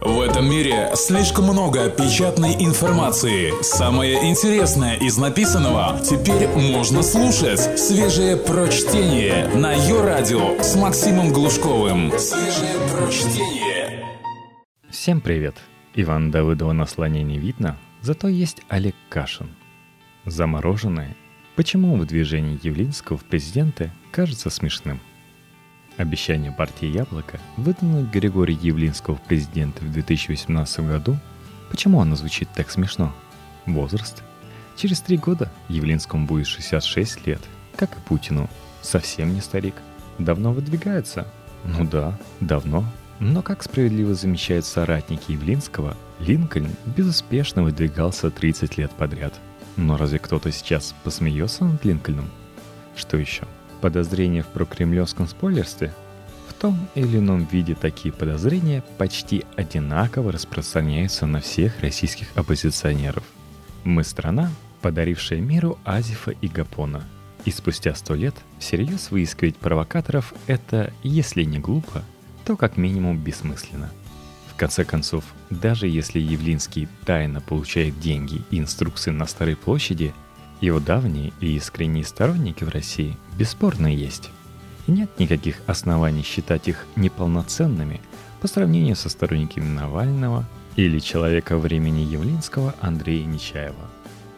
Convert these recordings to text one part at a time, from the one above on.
В этом мире слишком много печатной информации. Самое интересное из написанного теперь можно слушать. Свежее прочтение на ее радио с Максимом Глушковым. Свежее прочтение. Всем привет! Иван Давыдова на слоне не видно, зато есть Олег Кашин. Замороженное. Почему выдвижение Явлинского в президенты кажется смешным? Обещание партии «Яблоко» выдвинуть Григория Явлинского в президенты в 2018 году, почему оно звучит так смешно? Возраст. Через три года Явлинскому будет 66 лет, как и Путину. Совсем не старик. Давно выдвигается? Ну да, давно. Но, как справедливо замечают соратники Явлинского, Линкольн безуспешно выдвигался 30 лет подряд. Но разве кто-то сейчас посмеется над Линкольном? Что еще? Подозрения в прокремлевском спойлерстве? В том или ином виде такие подозрения почти одинаково распространяются на всех российских оппозиционеров. Мы страна, подарившая миру Азифа и Гапона. И спустя сто лет всерьез выискивать провокаторов – это, если не глупо, то как минимум бессмысленно. В конце концов, даже если Явлинский тайно получает деньги и инструкции на Старой площади – его давние и искренние сторонники в России бесспорно есть. И нет никаких оснований считать их неполноценными по сравнению со сторонниками Навального или человека времени Явлинского Андрея Нечаева.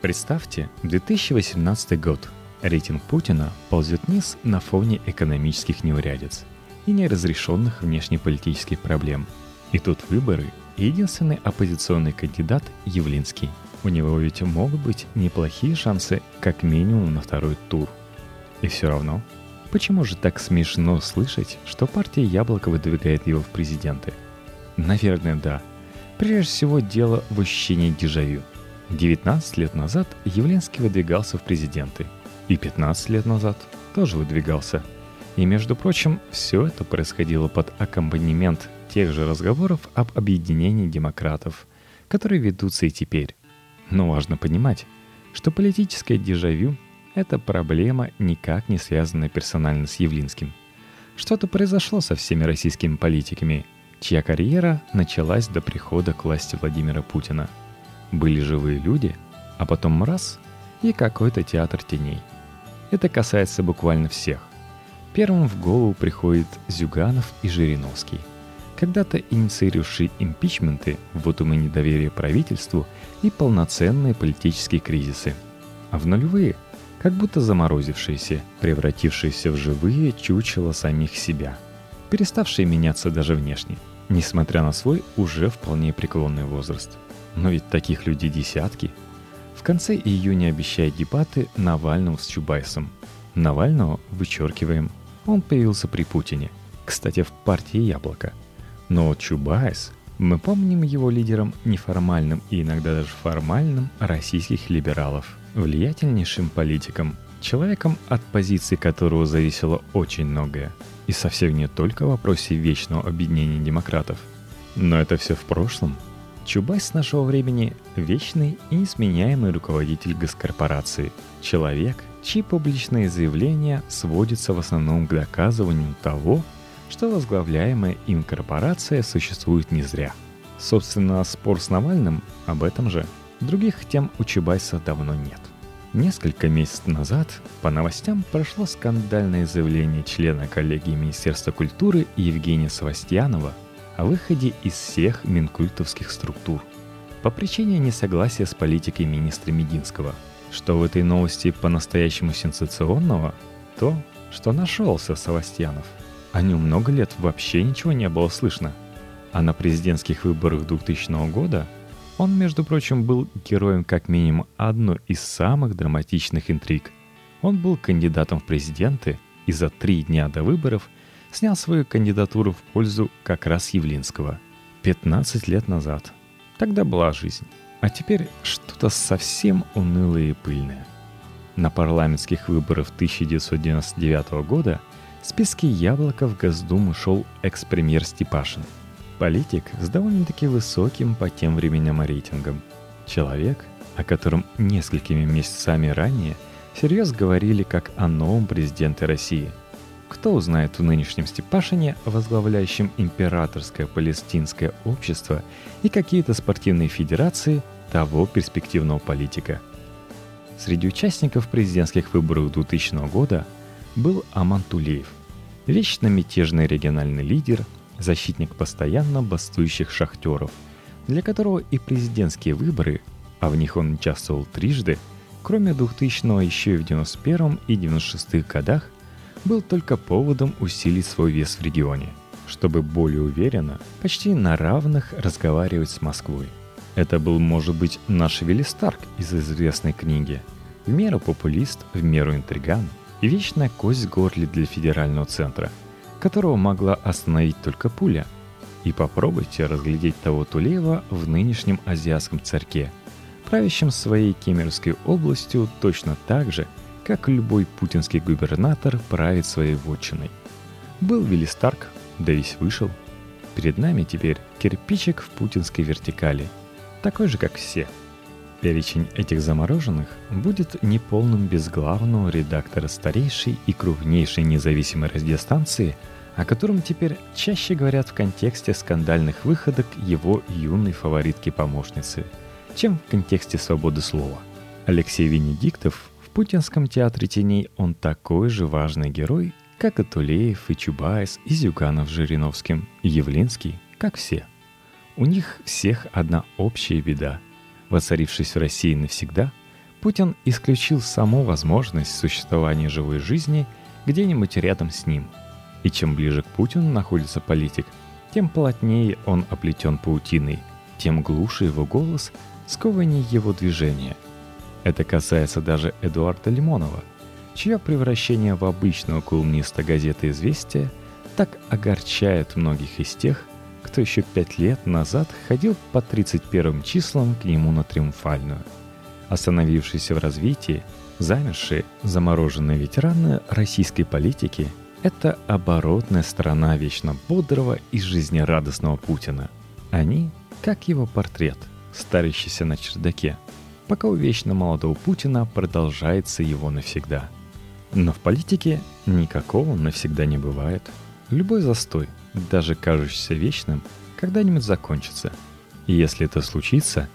Представьте, 2018 год. Рейтинг Путина ползет вниз на фоне экономических неурядиц и неразрешенных внешнеполитических проблем. И тут выборы, единственный оппозиционный кандидат Явлинский – у него ведь могут быть неплохие шансы как минимум на второй тур. И все равно, почему же так смешно слышать, что партия Яблоко выдвигает его в президенты? Наверное, да. Прежде всего дело в ощущении дежавю. 19 лет назад Явленский выдвигался в президенты. И 15 лет назад тоже выдвигался. И, между прочим, все это происходило под аккомпанемент тех же разговоров об объединении демократов, которые ведутся и теперь. Но важно понимать, что политическое дежавю – это проблема, никак не связанная персонально с Явлинским. Что-то произошло со всеми российскими политиками, чья карьера началась до прихода к власти Владимира Путина. Были живые люди, а потом раз – и какой-то театр теней. Это касается буквально всех. Первым в голову приходит Зюганов и Жириновский – когда-то инициировавший импичменты, вотумы недоверия правительству и полноценные политические кризисы. А в нулевые – как будто заморозившиеся, превратившиеся в живые чучела самих себя, переставшие меняться даже внешне, несмотря на свой уже вполне преклонный возраст. Но ведь таких людей десятки. В конце июня обещают дебаты Навального с Чубайсом. Навального вычеркиваем. Он появился при Путине. Кстати, в партии «Яблоко». Но Чубайс, мы помним его лидером неформальным и иногда даже формальным российских либералов, влиятельнейшим политиком, человеком, от позиции которого зависело очень многое. И совсем не только в вопросе вечного объединения демократов. Но это все в прошлом. Чубайс нашего времени – вечный и несменяемый руководитель госкорпорации. Человек, чьи публичные заявления сводятся в основном к доказыванию того, что возглавляемая им корпорация существует не зря. Собственно, спор с Навальным об этом же. Других тем у Чубайса давно нет. Несколько месяцев назад по новостям прошло скандальное заявление члена коллегии Министерства культуры Евгения Савастьянова о выходе из всех минкультовских структур по причине несогласия с политикой министра Мединского. Что в этой новости по-настоящему сенсационного? То, что нашелся Савастьянов – о нем много лет вообще ничего не было слышно. А на президентских выборах 2000 года он, между прочим, был героем как минимум одной из самых драматичных интриг. Он был кандидатом в президенты и за три дня до выборов снял свою кандидатуру в пользу как раз Явлинского. 15 лет назад. Тогда была жизнь. А теперь что-то совсем унылое и пыльное. На парламентских выборах 1999 года – в списке яблока в Госдуму шел экс-премьер Степашин. Политик с довольно-таки высоким по тем временам рейтингом. Человек, о котором несколькими месяцами ранее всерьез говорили как о новом президенте России. Кто узнает в нынешнем Степашине, возглавляющем императорское палестинское общество и какие-то спортивные федерации того перспективного политика? Среди участников президентских выборов 2000 года был Аман Тулеев, вечно мятежный региональный лидер, защитник постоянно бастующих шахтеров, для которого и президентские выборы, а в них он участвовал трижды, кроме 2000 еще и в 91 и 96 годах, был только поводом усилить свой вес в регионе, чтобы более уверенно, почти на равных разговаривать с Москвой. Это был, может быть, наш Вилли Старк из известной книги. В меру популист, в меру интриган и вечная кость в горле для федерального центра, которого могла остановить только пуля. И попробуйте разглядеть того Тулеева в нынешнем азиатском царьке, правящем своей Кемеровской областью точно так же – как любой путинский губернатор правит своей вотчиной. Был Вилли Старк, да весь вышел. Перед нами теперь кирпичик в путинской вертикали, такой же, как все. Перечень этих замороженных будет неполным без главного редактора старейшей и крупнейшей независимой радиостанции, о котором теперь чаще говорят в контексте скандальных выходок его юной фаворитки-помощницы, чем в контексте свободы слова. Алексей Венедиктов путинском театре теней он такой же важный герой, как и Тулеев, и Чубайс, и Зюганов Жириновским, и Явлинский, как все. У них всех одна общая беда. Воцарившись в России навсегда, Путин исключил саму возможность существования живой жизни где-нибудь рядом с ним. И чем ближе к Путину находится политик, тем плотнее он оплетен паутиной, тем глуше его голос, скованнее его движения – это касается даже Эдуарда Лимонова, чье превращение в обычного колумниста газеты «Известия» так огорчает многих из тех, кто еще пять лет назад ходил по 31 числам к нему на Триумфальную. Остановившиеся в развитии, замершие, замороженные ветераны российской политики – это оборотная сторона вечно бодрого и жизнерадостного Путина. Они, как его портрет, старящийся на чердаке – пока у вечно молодого Путина продолжается его навсегда. Но в политике никакого навсегда не бывает. Любой застой, даже кажущийся вечным, когда-нибудь закончится. И если это случится,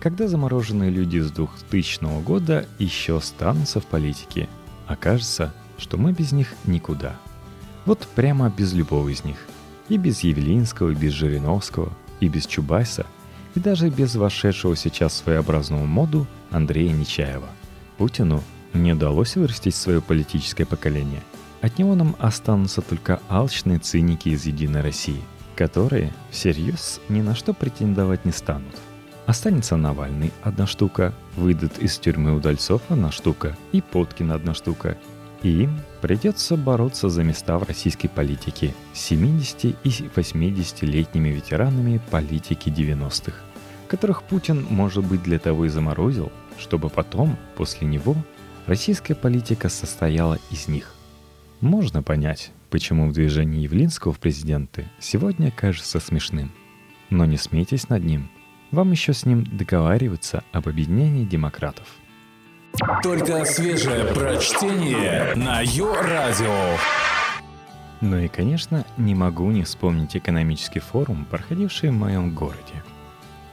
когда замороженные люди с 2000 года еще останутся в политике, окажется, что мы без них никуда. Вот прямо без любого из них. И без Явлинского, и без Жириновского, и без Чубайса – и даже без вошедшего сейчас в своеобразную моду Андрея Нечаева. Путину не удалось вырастить свое политическое поколение. От него нам останутся только алчные циники из «Единой России», которые всерьез ни на что претендовать не станут. Останется Навальный – одна штука, выйдут из тюрьмы удальцов – одна штука, и Поткин – одна штука. И им придется бороться за места в российской политике 70 и 80-летними ветеранами политики 90-х которых Путин, может быть, для того и заморозил, чтобы потом, после него, российская политика состояла из них. Можно понять, почему в движении Явлинского в президенты сегодня кажется смешным. Но не смейтесь над ним. Вам еще с ним договариваться об объединении демократов. Только свежее прочтение на Йо-Радио. Ну и, конечно, не могу не вспомнить экономический форум, проходивший в моем городе –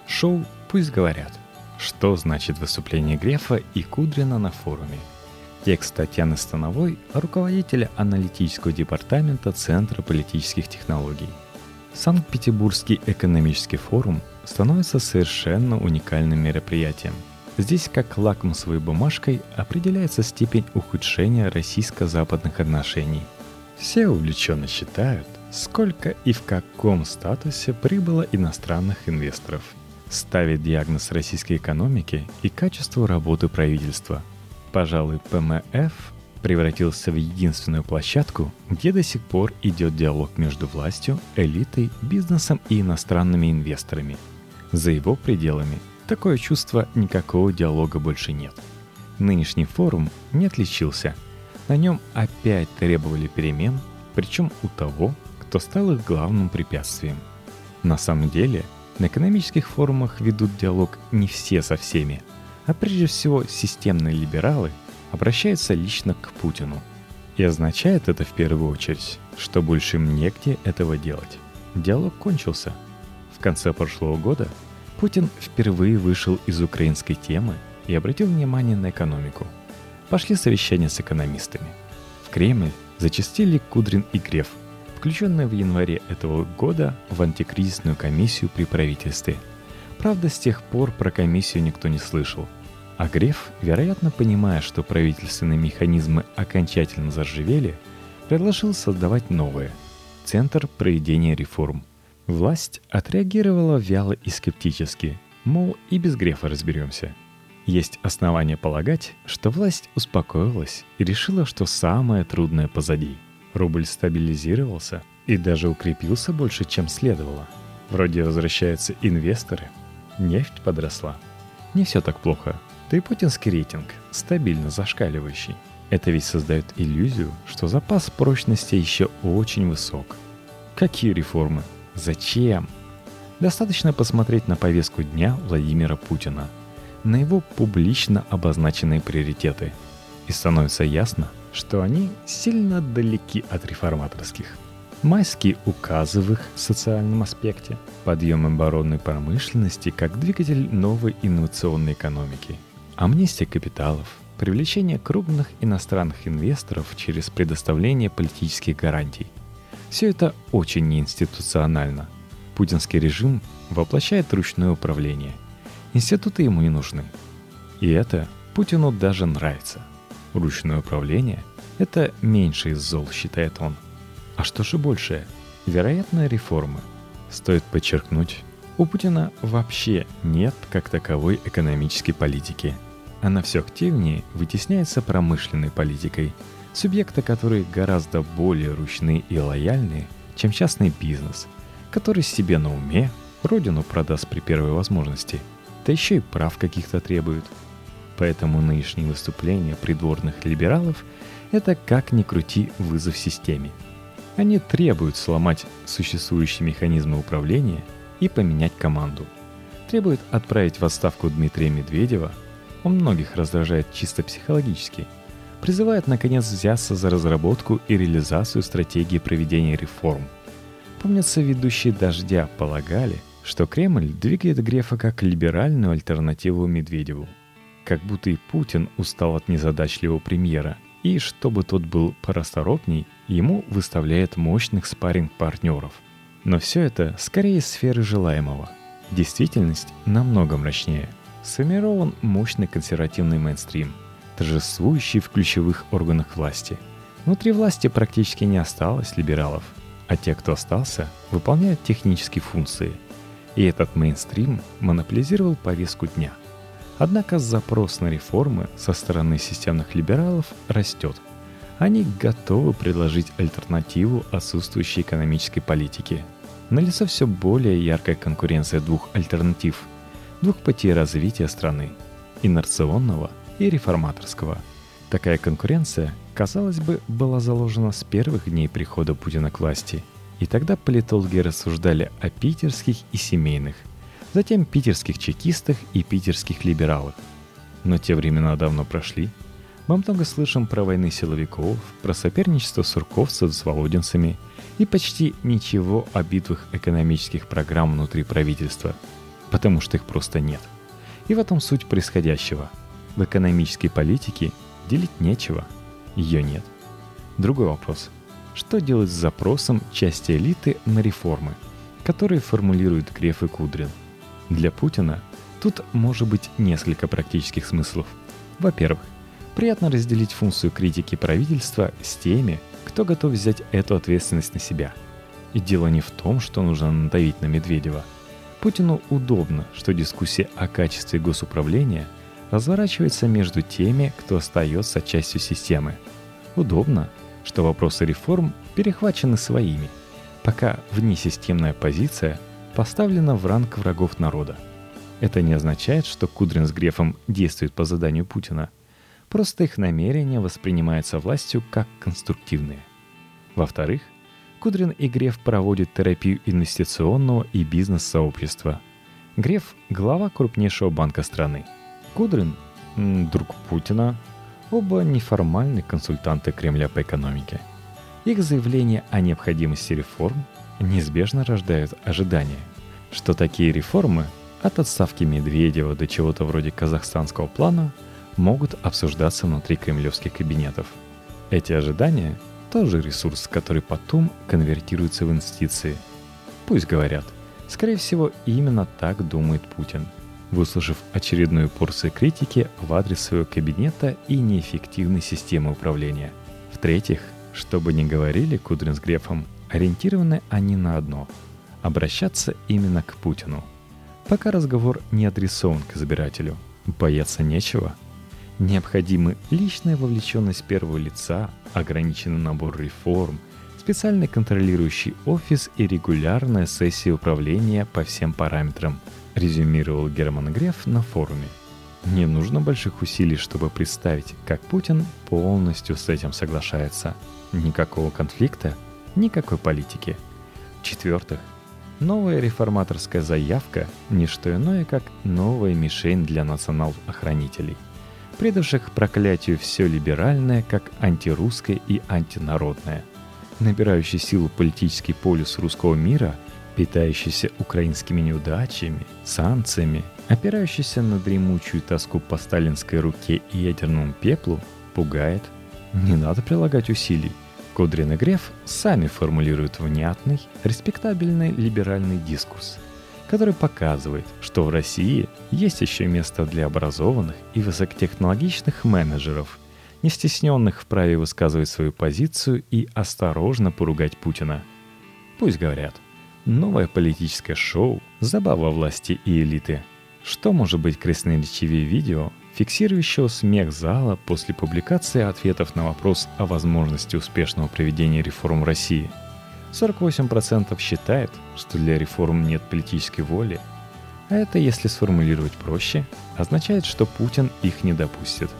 Шоу «Пусть говорят». Что значит выступление Грефа и Кудрина на форуме? Текст Татьяны Становой, руководителя аналитического департамента Центра политических технологий. Санкт-Петербургский экономический форум становится совершенно уникальным мероприятием. Здесь как лакмусовой бумажкой определяется степень ухудшения российско-западных отношений. Все увлеченно считают, сколько и в каком статусе прибыло иностранных инвесторов – ставит диагноз российской экономики и качеству работы правительства. Пожалуй, ПМФ превратился в единственную площадку, где до сих пор идет диалог между властью, элитой, бизнесом и иностранными инвесторами. За его пределами такое чувство никакого диалога больше нет. Нынешний форум не отличился. На нем опять требовали перемен, причем у того, кто стал их главным препятствием. На самом деле – на экономических форумах ведут диалог не все со всеми, а прежде всего системные либералы обращаются лично к Путину. И означает это в первую очередь, что больше им негде этого делать. Диалог кончился. В конце прошлого года Путин впервые вышел из украинской темы и обратил внимание на экономику. Пошли совещания с экономистами. В Кремль зачастили Кудрин и Греф, включенные в январе этого года в антикризисную комиссию при правительстве. Правда, с тех пор про комиссию никто не слышал. А Греф, вероятно, понимая, что правительственные механизмы окончательно заржавели, предложил создавать новые – Центр проведения реформ. Власть отреагировала вяло и скептически, мол, и без Грефа разберемся – есть основания полагать, что власть успокоилась и решила, что самое трудное позади. Рубль стабилизировался и даже укрепился больше, чем следовало. Вроде возвращаются инвесторы, нефть подросла. Не все так плохо. Да и путинский рейтинг стабильно зашкаливающий. Это ведь создает иллюзию, что запас прочности еще очень высок. Какие реформы? Зачем? Достаточно посмотреть на повестку дня Владимира Путина – на его публично обозначенные приоритеты. И становится ясно, что они сильно далеки от реформаторских. Майские указы в их социальном аспекте, подъем оборонной промышленности как двигатель новой инновационной экономики, амнистия капиталов, привлечение крупных иностранных инвесторов через предоставление политических гарантий. Все это очень неинституционально. Путинский режим воплощает ручное управление – Институты ему не нужны. И это Путину даже нравится. Ручное управление – это меньше из зол, считает он. А что же большее? Вероятно, реформы. Стоит подчеркнуть, у Путина вообще нет как таковой экономической политики. Она все активнее вытесняется промышленной политикой, субъекта который гораздо более ручные и лояльные, чем частный бизнес, который себе на уме родину продаст при первой возможности – да еще и прав каких-то требуют. Поэтому нынешние выступления придворных либералов – это как ни крути вызов системе. Они требуют сломать существующие механизмы управления и поменять команду. Требуют отправить в отставку Дмитрия Медведева, он многих раздражает чисто психологически, призывает наконец взяться за разработку и реализацию стратегии проведения реформ. Помнится, ведущие «Дождя» полагали – что Кремль двигает Грефа как либеральную альтернативу Медведеву. Как будто и Путин устал от незадачливого премьера, и чтобы тот был порасторопней, ему выставляет мощных спарринг-партнеров. Но все это скорее сферы желаемого. Действительность намного мрачнее. Сформирован мощный консервативный мейнстрим, торжествующий в ключевых органах власти. Внутри власти практически не осталось либералов, а те, кто остался, выполняют технические функции – и этот мейнстрим монополизировал повестку дня. Однако запрос на реформы со стороны системных либералов растет. Они готовы предложить альтернативу отсутствующей экономической политике. Налицо все более яркая конкуренция двух альтернатив, двух путей развития страны – инерционного и реформаторского. Такая конкуренция, казалось бы, была заложена с первых дней прихода Путина к власти – и тогда политологи рассуждали о питерских и семейных, затем питерских чекистах и питерских либералах. Но те времена давно прошли. Мы много слышим про войны силовиков, про соперничество сурковцев с володинцами и почти ничего о битвах экономических программ внутри правительства, потому что их просто нет. И в этом суть происходящего. В экономической политике делить нечего, ее нет. Другой вопрос – что делать с запросом части элиты на реформы, которые формулирует Греф и Кудрин? Для Путина тут может быть несколько практических смыслов. Во-первых, приятно разделить функцию критики правительства с теми, кто готов взять эту ответственность на себя. И дело не в том, что нужно надавить на Медведева. Путину удобно, что дискуссия о качестве госуправления разворачивается между теми, кто остается частью системы. Удобно, что вопросы реформ перехвачены своими, пока внесистемная позиция поставлена в ранг врагов народа. Это не означает, что Кудрин с Грефом действуют по заданию Путина. Просто их намерения воспринимаются властью как конструктивные. Во-вторых, Кудрин и Греф проводят терапию инвестиционного и бизнес-сообщества. Греф – глава крупнейшего банка страны. Кудрин – друг Путина, Оба неформальные консультанты Кремля по экономике. Их заявления о необходимости реформ неизбежно рождают ожидания, что такие реформы от отставки Медведева до чего-то вроде казахстанского плана могут обсуждаться внутри кремлевских кабинетов. Эти ожидания – тоже ресурс, который потом конвертируется в инвестиции. Пусть говорят. Скорее всего, именно так думает Путин – выслушав очередную порцию критики в адрес своего кабинета и неэффективной системы управления. В-третьих, что бы ни говорили Кудрин с Грефом, ориентированы они на одно – обращаться именно к Путину. Пока разговор не адресован к избирателю, бояться нечего. Необходимы личная вовлеченность первого лица, ограниченный набор реформ, специальный контролирующий офис и регулярная сессия управления по всем параметрам – резюмировал Герман Греф на форуме. Не нужно больших усилий, чтобы представить, как Путин полностью с этим соглашается. Никакого конфликта, никакой политики. В-четвертых, новая реформаторская заявка – не что иное, как новая мишень для национал-охранителей, предавших проклятию все либеральное, как антирусское и антинародное. Набирающий силу политический полюс русского мира – питающийся украинскими неудачами, санкциями, опирающийся на дремучую тоску по сталинской руке и ядерному пеплу, пугает. Не надо прилагать усилий. Кудрин и Греф сами формулируют внятный, респектабельный либеральный дискурс, который показывает, что в России есть еще место для образованных и высокотехнологичных менеджеров, не стесненных в праве высказывать свою позицию и осторожно поругать Путина. Пусть говорят – Новое политическое шоу, забава власти и элиты. Что может быть красноречивее видео, фиксирующего смех зала после публикации ответов на вопрос о возможности успешного проведения реформ в России? 48% считает, что для реформ нет политической воли. А это, если сформулировать проще, означает, что Путин их не допустит.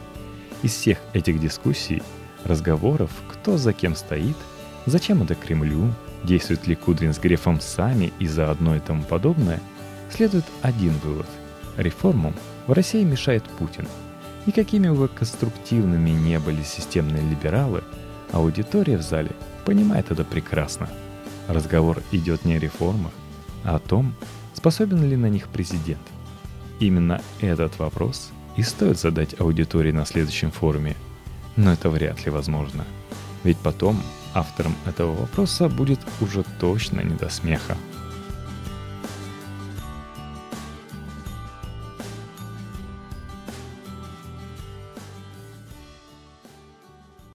Из всех этих дискуссий, разговоров, кто за кем стоит, зачем это Кремлю, действуют ли Кудрин с Грефом сами и заодно и тому подобное, следует один вывод. Реформам в России мешает Путин. И какими бы конструктивными не были системные либералы, аудитория в зале понимает это прекрасно. Разговор идет не о реформах, а о том, способен ли на них президент. Именно этот вопрос и стоит задать аудитории на следующем форуме. Но это вряд ли возможно. Ведь потом Автором этого вопроса будет уже точно не до смеха.